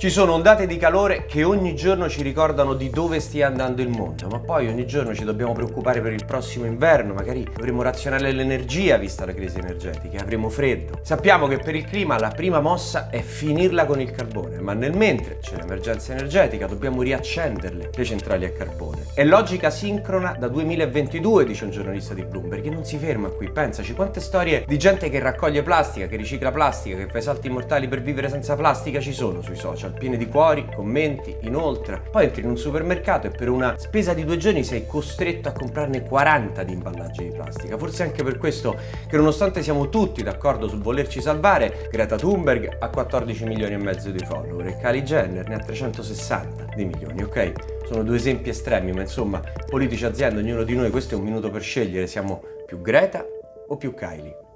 Ci sono ondate di calore che ogni giorno ci ricordano di dove stia andando il mondo, ma poi ogni giorno ci dobbiamo preoccupare per il prossimo inverno, magari dovremo razionare l'energia vista la crisi energetica, avremo freddo. Sappiamo che per il clima la prima mossa è finirla con il carbone, ma nel mentre c'è l'emergenza energetica dobbiamo riaccenderle le centrali a carbone. È logica sincrona da 2022, dice un giornalista di Bloomberg, che non si ferma qui, pensaci quante storie di gente che raccoglie plastica, che ricicla plastica, che fa i salti mortali per vivere senza plastica ci sono sui social piene di cuori, commenti, inoltre. Poi entri in un supermercato e per una spesa di due giorni sei costretto a comprarne 40 di imballaggi di plastica. Forse anche per questo che nonostante siamo tutti d'accordo sul volerci salvare, Greta Thunberg ha 14 milioni e mezzo di follower e Kylie Jenner ne ha 360 di milioni, ok? Sono due esempi estremi, ma insomma, politici aziende, ognuno di noi, questo è un minuto per scegliere, siamo più Greta o più Kylie?